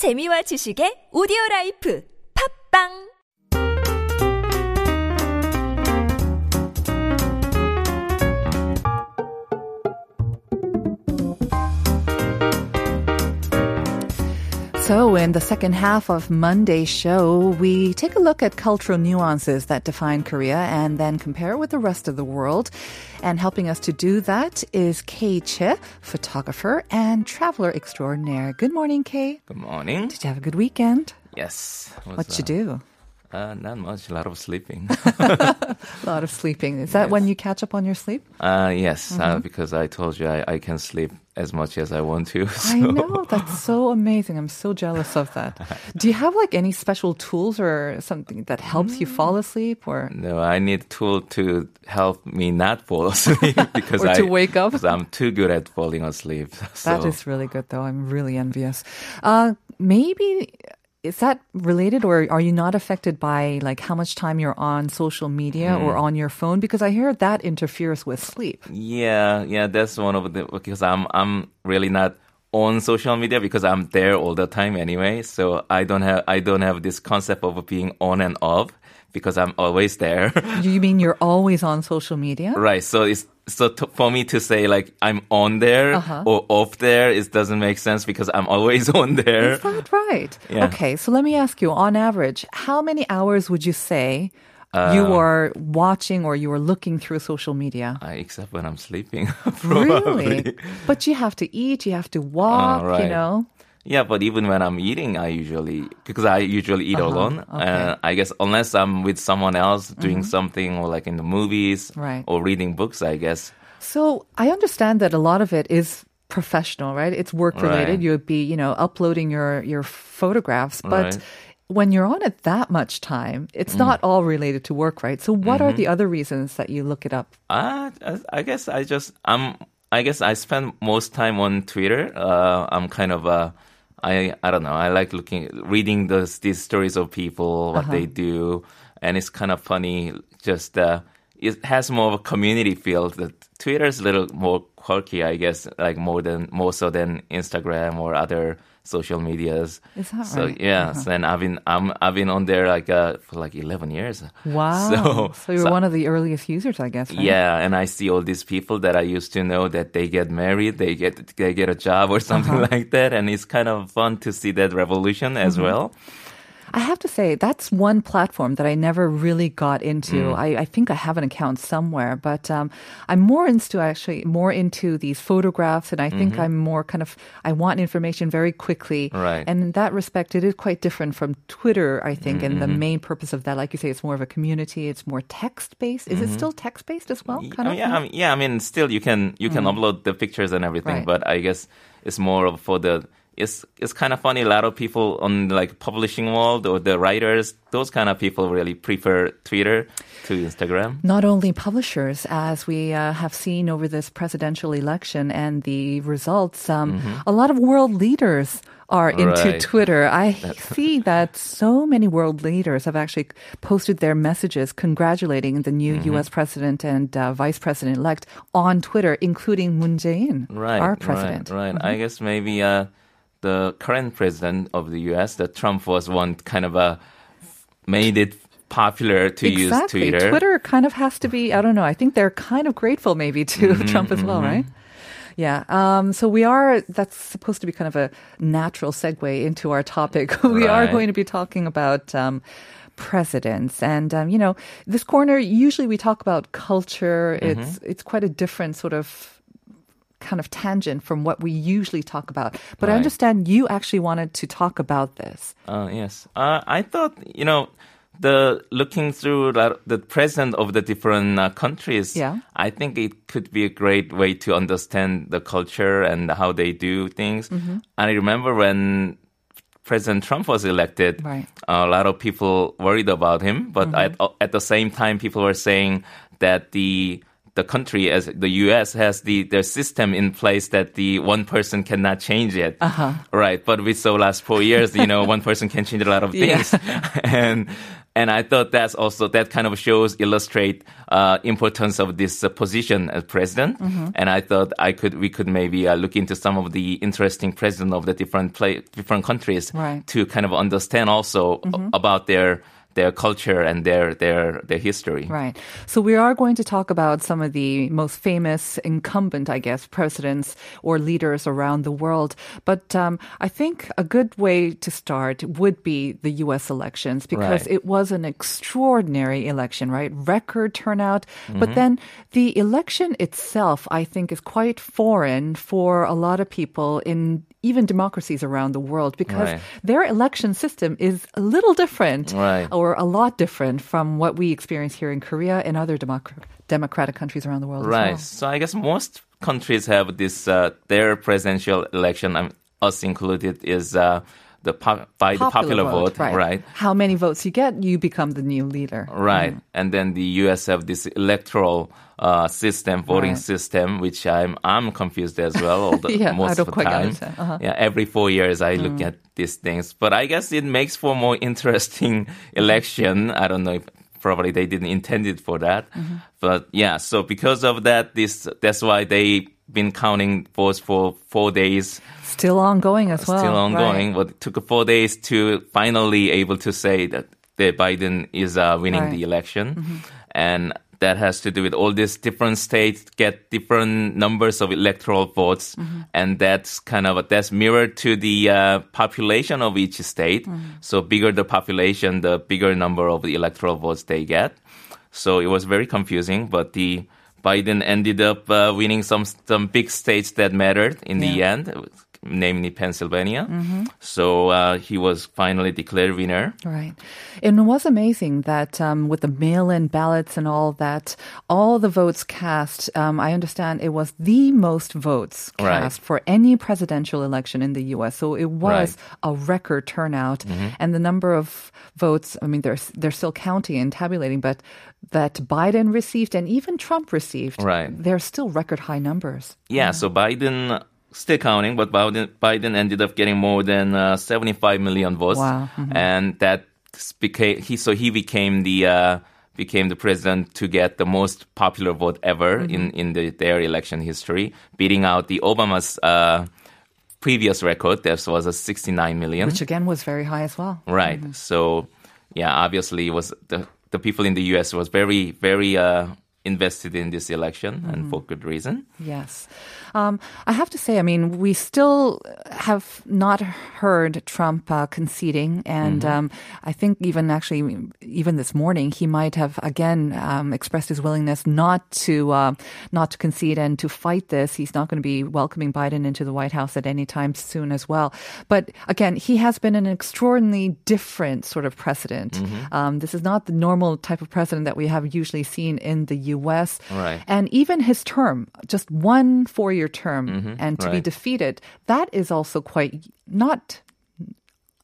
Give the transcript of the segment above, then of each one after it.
재미와 지식의 오디오 라이프. 팝빵 So, in the second half of Monday's show, we take a look at cultural nuances that define Korea and then compare it with the rest of the world. And helping us to do that is Kay Che, photographer and traveler extraordinaire. Good morning, Kay. Good morning. Did you have a good weekend? Yes. Was, What you uh, do? Uh, not much. A lot of sleeping. A lot of sleeping. Is that when you catch up on your sleep? uh, yes, uh, Mm-hmm. because I told you I, I can sleep as much as I want to. So. I know. That's so amazing. I'm so jealous of that. Do you have like any special tools or something that helps you fall asleep or No, I need a tool to help me not fall asleep because Or I to wake up? because I'm too good at falling asleep. So, That is really good, though. I'm really envious. Uh, maybe is that related, or are you not affected by like how much time you're on social media or Hmm. on your phone? Because I hear that interferes with sleep. yeah, yeah, that's one of the because I'm I'm really not on social media because I'm there all the time anyway. So I don't have I don't have this concept of being on and off because I'm always there. You mean you're always on social media? Right. So it's so to, for me to say like I'm on there Uh-huh. or off there, it doesn't make sense because I'm always on there. Is that right? Yeah. Okay, so let me ask you on average, how many hours would you say you Uh, are watching or you are looking through social media? Uh, except when I'm sleeping. Really? But you have to eat, you have to walk, you right. know? Yeah, but even when I'm eating, I usually because I usually eat alone. Uh-huh. okay. Mm-hmm. Uh, I guess unless I'm with someone else doing something or like in the movies Right. or reading books, I guess. So I understand that a lot of it is professional, right? It's work related. Right. You'd be, you know, uploading your your photographs, but Right. when you're on it that much time, it's Mm. not all related to work, right? So what are Mm-hmm. the other reasons that you look it up? Uh, I guess I just I'm I guess I spend most time on Twitter. Uh, I'm kind of uh, I I don't know. I like looking reading those these stories of people what they do, and it's kind of funny. Just uh, it has more of a community feel. The is a little more quirky, I guess, like more than more so than Instagram or other social medias. Is that so? right? Yeah, so, and I've been I'm I've been on there like uh, for like 11 years. Wow. So, So, you're so- one of the earliest users, I guess, right? yeah, and I see all these people that I used to know that they get married, they get they get a job or something Uh-huh. like that, and it's kind of fun to see that revolution as Mm-hmm. well. I have to say, that's one platform that I never really got into. Mm. I, I think I have an account somewhere, but um, I'm more into actually more into these photographs, and I think I'm more kind of I want information very quickly. Mm-hmm. Right. And in that respect, it is quite different from Twitter, I think. And the Mm-hmm. main purpose of that, like you say, it's more of a community. It's more text based. Is it still text based as well? Mm-hmm. Kind of. yeah, I mean, yeah, I mean, still you can you can upload the pictures and everything, Mm. Right. but I guess it's more of for the it's it's kind of funny. A lot of people on like publishing world or the writers, those kind of people really prefer Twitter to Instagram. not only publishers, as we uh, have seen over this presidential election and the results, um, a lot of world leaders are into Mm-hmm. Right. Twitter. I see that so many world leaders have actually posted their messages congratulating the new Mm-hmm. U.S. president and uh, vice president elect on Twitter, including Moon Jae-in, Right, our president. Mm-hmm. Right, right. I guess maybe uh, the current president of the U.S., that Trump was one kind of a made it popular to use Twitter. Twitter kind of has to be, I don't know, I think they're kind of grateful maybe to Mm-hmm, Trump as well, right? Yeah. Um, so we are, that's supposed to be kind of a natural segue into our topic. we are going to be talking about, um, presidents and um, you know this corner usually we talk about culture Mm-hmm. it's it's quite a different sort of kind of tangent from what we usually talk about but i understand you actually wanted to talk about this Uh, yes. Uh, I thought, you know, the looking through the, president of the different uh, countries, Yeah. I think it could be a great way to understand the culture and how they do things. Mm-hmm. And I remember when President Trump was elected, Right. a lot of people worried about him, but Mm-hmm. at, at the same time, people were saying that the the country as the U.S. has the their system in place that the one person cannot change it. Uh-huh. Right, but we saw last four years, you know, one person can change a lot of Yeah. things, and and I thought that's also that kind of shows illustrate uh, importance of this uh, position as president. Mm-hmm. And I thought I could we could maybe uh, look into some of the interesting president of the different play, different countries Right. to kind of understand also about their their culture and their their their history. Right. So we are going to talk about some of the most famous incumbent, I guess, presidents or leaders around the world. But um, I think a good way to start would be the U.S. elections because Right. it was an extraordinary election, right? Record turnout. Mm-hmm. But then the election itself, I think, is quite foreign for a lot of people in even democracies around the world because Right. their election system is a little different Right. or a lot different from what we experience here in Korea and other democ- democratic countries around the world. Right. As So I guess most countries have this uh, their presidential election, um, us included, is uh, the po- by well. the popular vote, right. right? How many votes you get, you become the new leader. Right. And then the US have this electoral uh, system, voting Right. system, which I'm I'm confused as well all the, Yeah, I most don't of the time. Uh-huh. Yeah, every four years I look at these things. But I guess it makes for more interesting election. I don't know if probably they didn't intend it for that. But yeah, so because of that, this that's why they been counting votes for four days Still ongoing as well. still ongoing, Right. but it took four days to finally able to say that the Biden is uh, winning Right. Mm-hmm. the election, and that has to do with all these different states get different numbers of electoral votes, Mm-hmm. and that's kind of that's mirrored to the uh, population of each state. Mm-hmm. So bigger the population, the bigger number of the electoral votes they get. So it was very confusing, but the Biden ended up uh, winning some some big states that mattered in the end, namely Pennsylvania. So uh, he was finally declared winner. Right. And it was amazing that um, with the mail in ballots and all that, all the votes cast, um, I understand it was the most votes Right. cast for any presidential election in the U.S. So it was a record turnout. Mm-hmm. And the number of votes, I mean, they're, they're still counting and tabulating, but that Biden received and even Trump received, Right. they're still record high numbers. Yeah, so Biden still counting, but Biden, Biden ended up getting more than uh, 75 million votes, Wow. Mhm. and that became he. So he became the uh, became the president to get the most popular vote ever in in the, their election history, beating out the Obama's. Uh, Previous record that was a 69 million. Which again was very high as well. Right. So, yeah, obviously, it was the the people in the U.S. was very very uh, invested in this election, and for good reason. Yes. Um, I have to say, I mean, we still have not heard Trump uh, conceding. And um, I think even actually, even this morning, he might have again um, expressed his willingness not to uh, not to concede and to fight this. He's not going to be welcoming Biden into the White House at any time soon as well. But again, he has been an extraordinarily different sort of president. Um, this is not the normal type of president that we have usually seen in the U.S. Right. And even his term, just one four year term, and to be defeated, that is also quite not,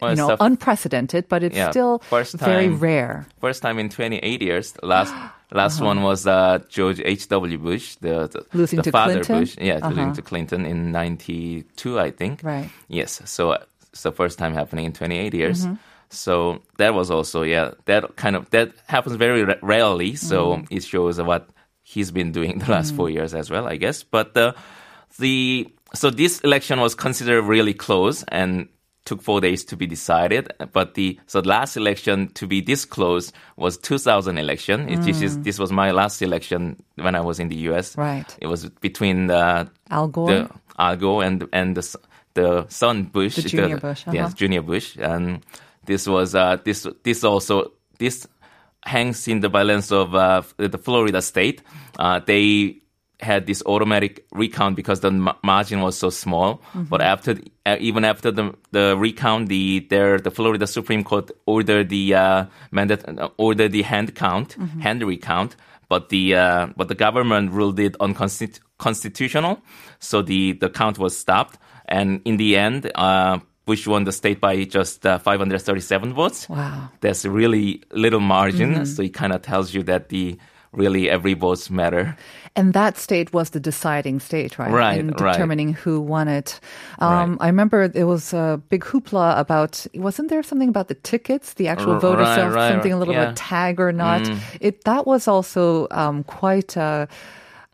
Well, you know, the unprecedented, but it's Yeah, still first very rare. first time in 28 years. Last last one was uh, George H. W. Bush, the, the Uh-huh. Losing the to father Clinton? Bush. Yeah, losing Uh-huh. to Clinton in 92, I think. Right. Yes. So uh, it's the first time happening in 28 years. Mm-hmm. So that was also yeah that kind of that happens very ra- rarely. So Mm-hmm. it shows what he's been doing the last four years as well, I guess. But the the so this election was considered really close and took four days to be decided. But the so the last election to be this close was 2000 election. It, this is this was my last election when I was in the U.S. Right. It was between the Al Gore? the Al Gore and and the the son Bush, The junior Bush, uh-huh. yes, junior Bush, and this was uh, this this also this hangs in the balance of uh, the Florida state. Uh, they had this automatic recount because the ma- margin was so small. Mm-hmm. But after uh, even after the the recount, the their the Florida Supreme Court ordered the uh, mandate uh, ordered the hand count, Mm-hmm. hand recount. But the uh, but the government ruled it unconstitutional, so the the count was stopped. And in the end, uh, Bush won the state by just uh, 537 votes. Wow. That's a really little margin. Mm-hmm. So it kind of tells you that the really every vote matter. And that state was the deciding state, right? Right, In right. determining who won it. Um, I remember it was a big hoopla about, wasn't there something about the tickets, the actual vote right, itself, right, something a little yeah. Mm. bit tag or not? It That was also um, quite a,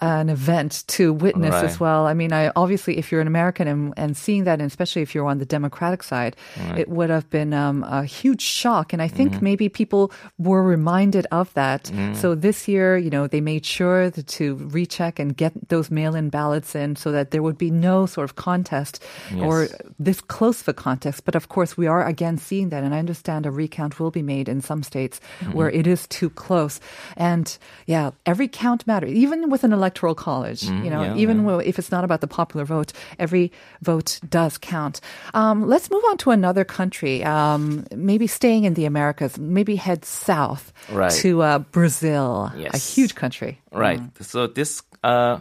an event to witness as well. I mean, I obviously, if you're an American and, and seeing that, and especially if you're on the Democratic side, it would have been um, a huge shock. And I think Mm-hmm. maybe people were reminded of that. Mm. So this year, you know, they made sure to, recheck and get those mail-in ballots in, so that there would be no sort of contest or this close of a contest. But of course, we are again seeing that, and I understand a recount will be made in some states Mm-hmm. where it is too close. And yeah, every count matters, even with an electoral college. you know, yeah, even though if it's not about the popular vote, every vote does count. Um, let's move on to another country. Um, maybe staying in the Americas. Maybe head south Right. to uh, Brazil, a huge country. Right. So this uh,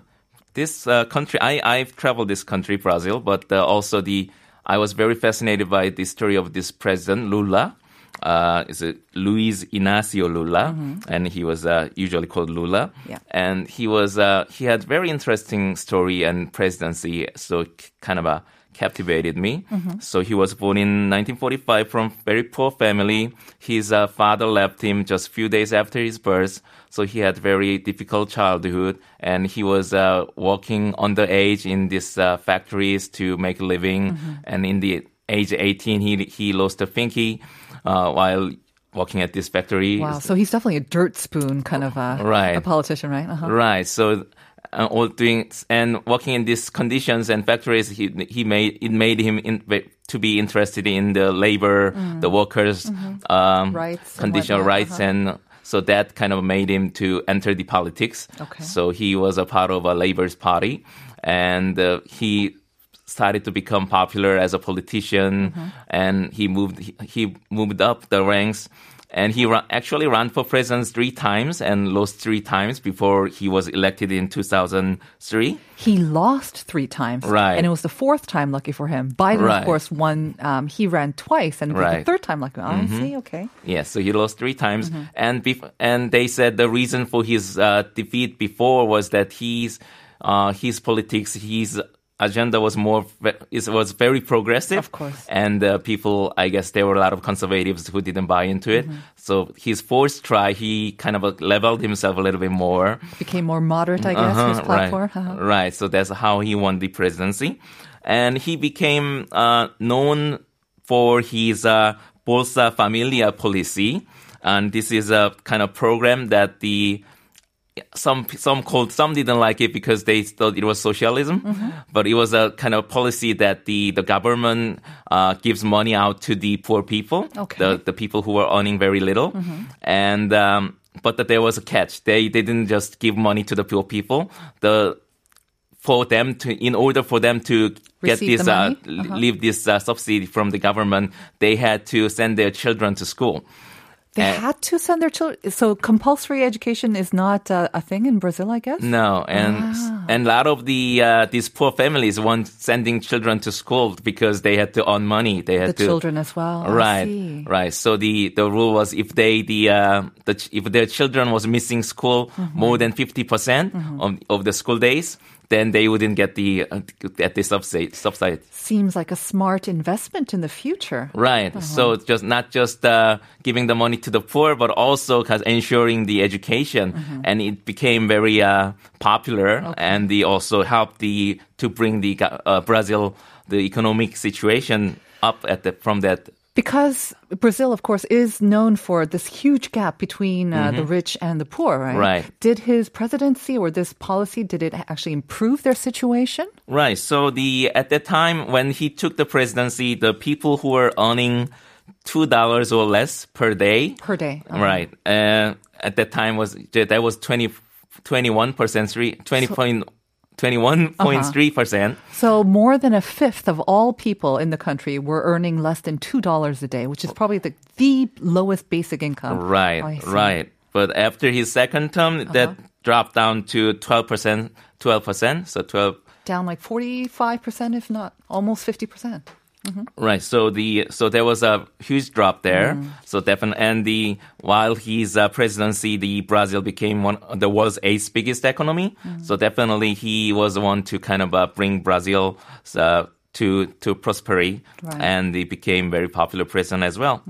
this uh, country, I I've traveled this country, Brazil, but uh, also the I was very fascinated by the story of this president Lula. Uh, is it Luis Inacio Lula, and he was uh, usually called Lula. Yeah. And he was uh, he had very interesting story and presidency, so kind of uh, captivated me. So he was born in 1945 from very poor family. His uh, father left him just few days after his birth, so he had very difficult childhood, and he was uh, working underage in these uh, factories to make a living. And in the age 18, he he lost a pinky uh, while working at this factory. Wow. So he's definitely a dirt spoon kind of a, Right. a politician, right? Uh-huh. Right. So, uh, all doing and working in these conditions and factories, he he made it made him in, to be interested in the labor, the workers' um, Rights conditional whatnot, rights, uh-huh. and so that kind of made him to enter the politics. Okay. So he was a part of a labor's party, and uh, he started to become popular as a politician, Mm-hmm. and he moved he, he moved up the ranks. And he ra- actually ran for president three times and lost three times before he was elected in 2003. He lost three times. Right. And it was the fourth time lucky for him. Biden, Right. of course, won. Um, he ran twice and it was the Right. Mm-hmm. third time lucky. I see. Okay. Yes, so he lost three times, Mm-hmm. and bef- and they said the reason for his uh, defeat before was that he's uh, his politics, his agenda was more it was very progressive. Of course. and uh, people, I guess, there were a lot of conservatives who didn't buy into it. Mm-hmm. So his fourth try, he kind of uh, leveled himself a little bit more. Became more moderate, I guess, his Uh-huh, platform. Right. Uh-huh. right. So that's how he won the presidency. And he became uh, known for his uh, Bolsa Familia policy. And this is a kind of program that the some some called some didn't like it because they thought it was socialism, Mm-hmm. but it was a kind of policy that the the government uh, gives money out to the poor people, Okay. the the people who were earning very little, and um, but that there was a catch. They they didn't just give money to the poor people. The for them to in order for them to get Receive this the uh? Uh-huh. leave this uh, subsidy from the government, they had to send their children to school. They Uh, had to send their children. So compulsory education is not uh, a thing in Brazil, I guess. No, and Ah. and a lot of the uh, these poor families weren't sending children to school because they had to earn money. They The had to children as well. Right, right. So the the rule was if they the uh, the if their children was missing school Mm-hmm. more than fifty percent of of the school days, then they wouldn't get the uh, get the subsidy. subsidy. Seems like a smart investment in the future. Right. Uh-huh. So just not just uh, giving the money to the poor, but also ensuring the education, Mm-hmm. and it became very uh, popular, and they also helped the to bring the uh, Brazil the economic situation up at the from that. Because Brazil, of course, is known for this huge gap between uh, the rich and the poor, right? Mm-hmm. Right. Did his presidency or this policy, did it actually improve their situation? Right. So the at that time when he took the presidency, the people who were earning two dollars or less per day, Per day. Right? Uh, at that time was that was 20, 21 percent, twenty point. 21.3 percent. So more than a fifth of all people in the country were earning less than $2 a day, which is probably the, the lowest basic income. Right, Oh, right. But after his second term, uh-huh. that dropped down to 12%, 12%, so 12, Down like 45%, if not almost 50%. Right. So the so there was a huge drop there. So definitely, and the while his uh, presidency, the Brazil became one the world's eighth biggest economy. So definitely, he was the one to kind of uh, bring Brazil uh, to to prosperity, Right. and he became very popular president as well.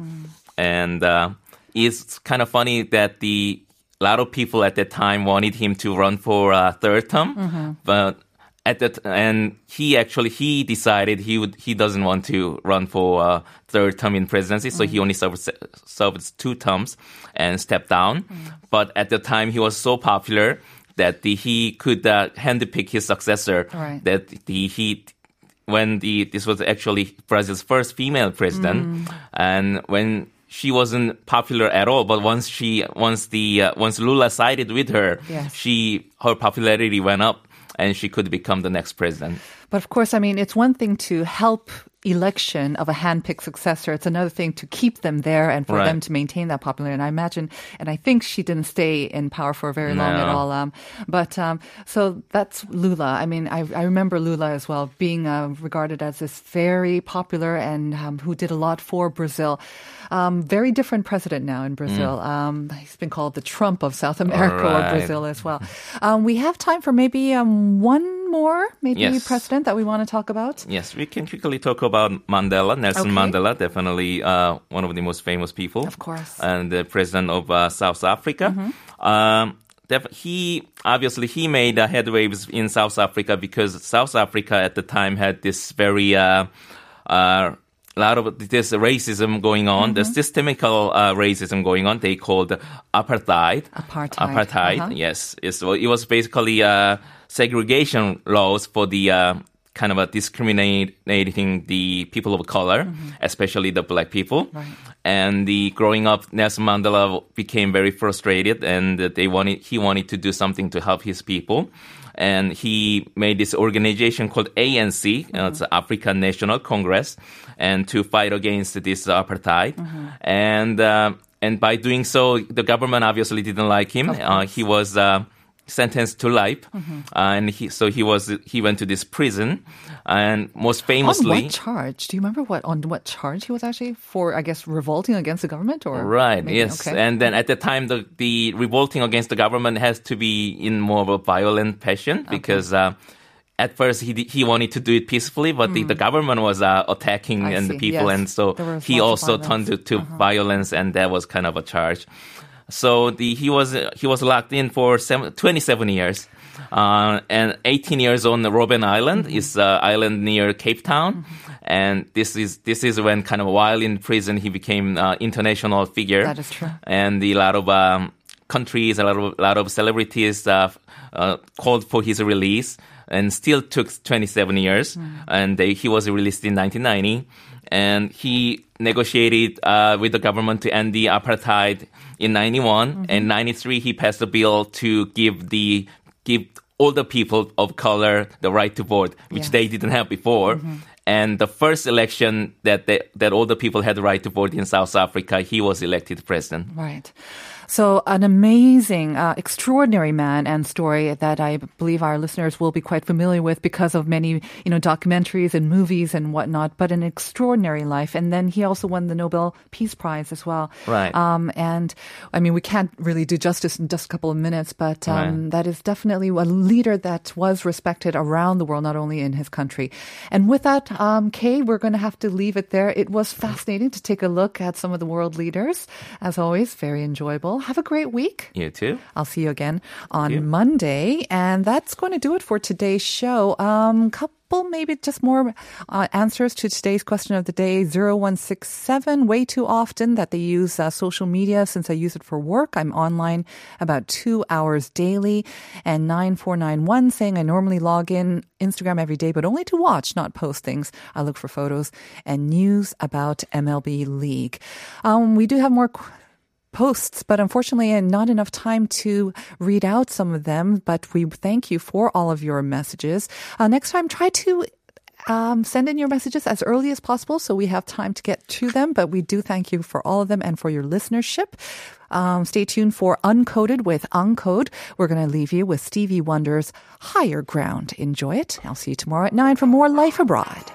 And uh, it's kind of funny that the a lot of people at that time wanted him to run for a third term, but at that and he actually he decided he would he doesn't want to run for a third term in presidency, so he only served served two terms and stepped down. But at the time, he was so popular that the, he could uh, handpick his successor. Right. That the he when the this was actually Brazil's first female president, and when she wasn't popular at all, but once she once the uh, once Lula sided with her, Yes. she her popularity went up, and she could become the next president. But of course, I mean, it's one thing to help election of a hand-picked successor. It's another thing to keep them there and for Right. them to maintain that popularity. And I imagine, and I think she didn't stay in power for very long at all. Um, but um, so that's Lula. I mean, I, I remember Lula as well being uh, regarded as this very popular and um, who did a lot for Brazil. Um, very different president now in Brazil. Um, he's been called the Trump of South America or. Brazil as well. Um, we have time for maybe um, one more, maybe Yes. president that we want to talk about. Yes, we can quickly talk about Mandela, Nelson Okay. Mandela, definitely uh, one of the most famous people. Of course. And the president of uh, South Africa. Um, he obviously he made uh, headwaves in South Africa because South Africa at the time had this very uh, uh, lot of this racism going on, the systemical uh, racism going on. They called apartheid. Apartheid. Apartheid. Uh-huh. Yes, it's, it was basically uh, segregation laws for the uh, kind of a discriminating the people of color, especially the black people. Right. And the growing up, Nelson Mandela became very frustrated, and they wanted he wanted to do something to help his people. And he made this organization called ANC, uh, it's African National Congress, and to fight against this apartheid. And uh, and by doing so, the government obviously didn't like him. Uh, he was uh, sentenced to life, Mm-hmm. uh, and he so he was he went to this prison, and most famously, On what charge? Do you remember what on what charge he was actually for? I guess revolting against the government, or Right. maybe- yes. okay. And then at the time, the the revolting against the government has to be in more of a violent passion because. Uh, at first, he he wanted to do it peacefully, but the, the government was uh, attacking. I and the people, Yes. and so he also violence. Uh-huh. turned to, to violence, and that was kind of a charge. So the he was he was locked in for seven, 27 years, uh, and 18 years on the Robben Island Mm-hmm. is uh, island near Cape Town, and this is this is when kind of while in prison he became uh, international figure. That is true. And the lot of um, countries, a lot of lot of celebrities uh, uh, called for his release, and still took 27 years. And they, he was released in 1990, and he negotiated uh, with the government to end the apartheid in 91. And 93, he passed a bill to give the give all the people of color the right to vote, which Yes. they didn't have before. And the first election that they, that all the people had the right to vote in South Africa, he was elected president. Right. So, an amazing, uh, extraordinary man and story that I believe our listeners will be quite familiar with because of many, you know, documentaries and movies and whatnot, but an extraordinary life. And then he also won the Nobel Peace Prize as well. Right. Um, and I mean, we can't really do justice in just a couple of minutes, but um, Right. that is definitely a leader that was respected around the world, not only in his country. And with that, um, Kay, we're going to have to leave it there. It was fascinating to take a look at some of the world leaders. As always, very enjoyable. Have a great week. You too. I'll see you again on. Monday. And that's going to do it for today's show. Um, couple maybe just more uh, answers to today's question of the day 0167 way too often that they use uh, social media since i use it for work i'm online about two hours daily and 9491 saying i normally log in instagram every day but only to watch not post things i look for photos and news about mlb league um, we do have more qu- posts, but unfortunately, not enough time to read out some of them. But we thank you for all of your messages. Uh, next time, try to um, send in your messages as early as possible so we have time to get to them. But we do thank you for all of them and for your listenership. Um, stay tuned for Uncoded with Uncode. We're going to leave you with Stevie Wonder's Higher Ground. Enjoy it. I'll see you tomorrow at 9 for more Life Abroad.